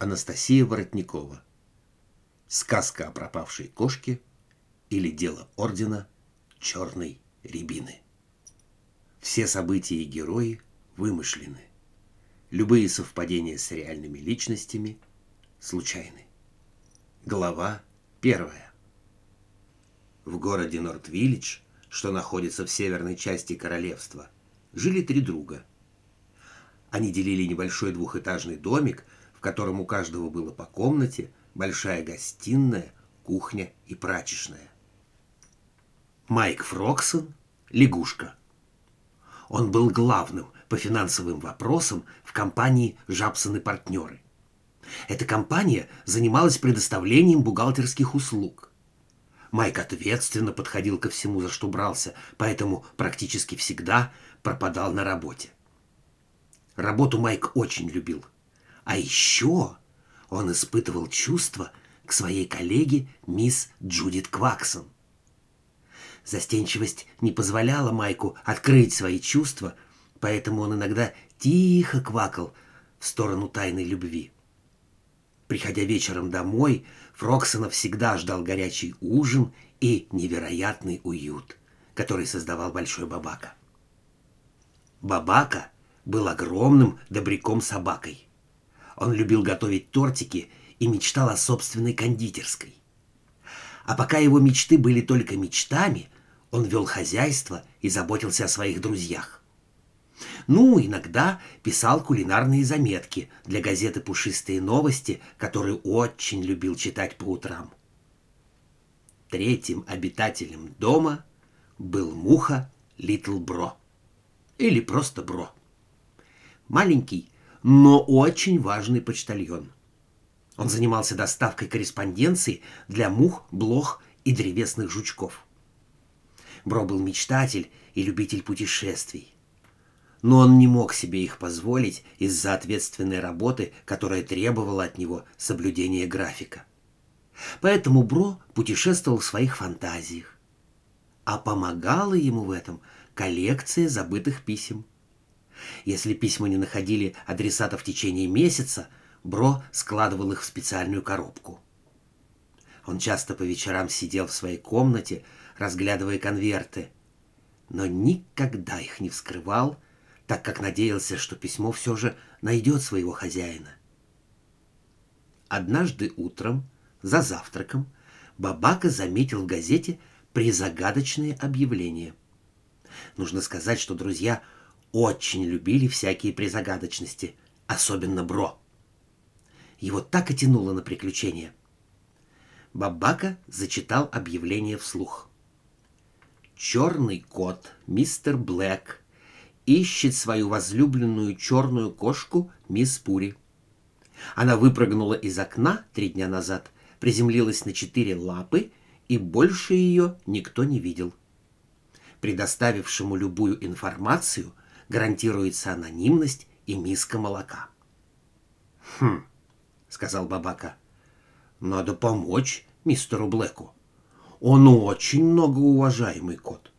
Анастасия Воротникова. Сказка о пропавшей кошке или дело ордена черной рябины. Все события и герои вымышлены. Любые совпадения с реальными личностями случайны. Глава первая. В городе Норт-Виллидж, что находится в северной части королевства, жили три друга. Они делили небольшой двухэтажный домик, в котором у каждого было по комнате, большая гостиная, кухня и прачечная. Майк Фроксон – лягушка. Он был главным по финансовым вопросам в компании «Жабсон и партнеры». Эта компания занималась предоставлением бухгалтерских услуг. Майк ответственно подходил ко всему, за что брался, поэтому практически всегда пропадал на работе. Работу Майк очень любил. А еще он испытывал чувства к своей коллеге мисс Джудит Кваксон – Застенчивость не позволяла Майку открыть свои чувства, поэтому он иногда тихо квакал в сторону тайной любви. Приходя вечером домой, Фроксона всегда ждал горячий ужин и невероятный уют, который создавал Большой Бабака. Бабака был огромным добряком-собакой. Он любил готовить тортики и мечтал о собственной кондитерской. А пока его мечты были только мечтами, он вел хозяйство и заботился о своих друзьях. Ну, иногда писал кулинарные заметки для газеты «Пушистые новости», которую очень любил читать по утрам. Третьим обитателем дома был муха Литл Бро. Или просто Бро. Маленький, но очень важный почтальон. Он занимался доставкой корреспонденции для мух, блох и древесных жучков. Бро был мечтатель и любитель путешествий. Но он не мог себе их позволить из-за ответственной работы, которая требовала от него соблюдения графика. Поэтому Бро путешествовал в своих фантазиях. А помогала ему в этом коллекция забытых писем. Если письма не находили адресата в течение месяца, Бро складывал их в специальную коробку. Он часто по вечерам сидел в своей комнате, разглядывая конверты, но никогда их не вскрывал, так как надеялся, что письмо все же найдет своего хозяина. Однажды утром, за завтраком, Бабака заметил в газете призагадочное объявление. Нужно сказать, что друзья очень любили всякие призагадочности, особенно Бро. Его так и тянуло на приключения. Бабака зачитал объявление вслух. Черный кот, мистер Блэк, ищет свою возлюбленную черную кошку мисс Пури. Она выпрыгнула из окна три дня назад, приземлилась на четыре лапы, и больше ее никто не видел. Предоставившему любую информацию гарантируется анонимность и миска молока. «Хм», — сказал Бабака, — «надо помочь мистеру Блэку. Он очень многоуважаемый кот.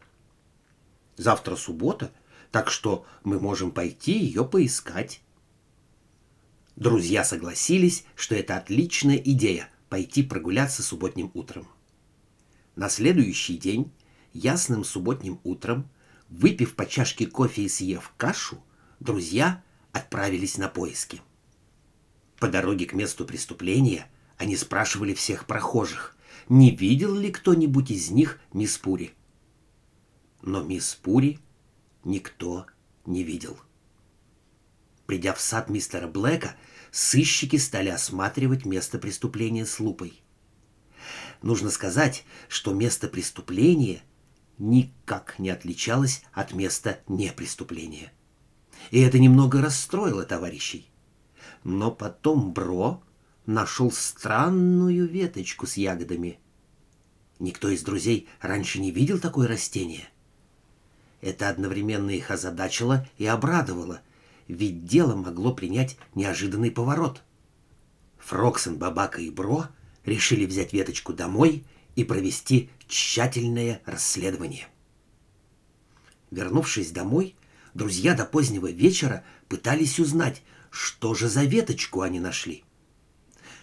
Завтра суббота, так что мы можем пойти ее поискать. Друзья согласились, что это отличная идея – пойти прогуляться субботним утром. На следующий день, ясным субботним утром, выпив по чашке кофе и съев кашу, друзья отправились на поиски. По дороге к месту преступления они спрашивали всех прохожих, не видел ли кто-нибудь из них мисс Пури. Но мисс Пури никто не видел. Придя в сад мистера Блэка, сыщики стали осматривать место преступления с лупой. Нужно сказать, что место преступления никак не отличалось от места непреступления. И это немного расстроило товарищей. Но потом Бро нашел странную веточку с ягодами. Никто из друзей раньше не видел такое растение. Это одновременно их озадачило и обрадовало, ведь дело могло принять неожиданный поворот. Фроксон, Бабака и Бро решили взять веточку домой и провести тщательное расследование. Вернувшись домой, друзья до позднего вечера пытались узнать, что же за веточку они нашли.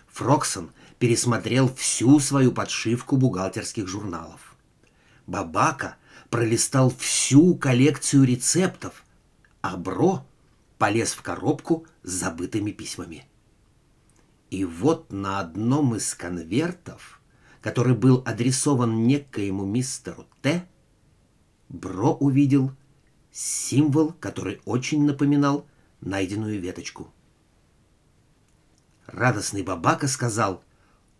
Фроксон пересмотрел всю свою подшивку бухгалтерских журналов. Бабака пролистал всю коллекцию рецептов, а Бро полез в коробку с забытыми письмами. И вот на одном из конвертов, который был адресован некоему мистеру Т, Бро увидел символ, который очень напоминал найденную веточку. Радостный Бабака сказал,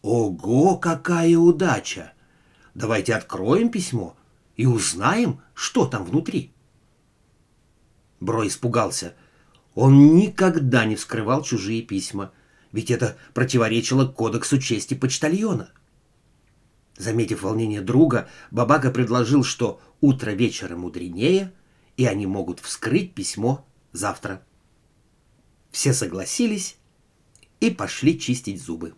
«Ого, какая удача! Давайте откроем письмо и узнаем, что там внутри». Бро испугался. Он никогда не вскрывал чужие письма, ведь это противоречило кодексу чести почтальона. Заметив волнение друга, Бабака предложил, что утро вечера мудренее, и они могут вскрыть письмо завтра. Все согласились и пошли чистить зубы.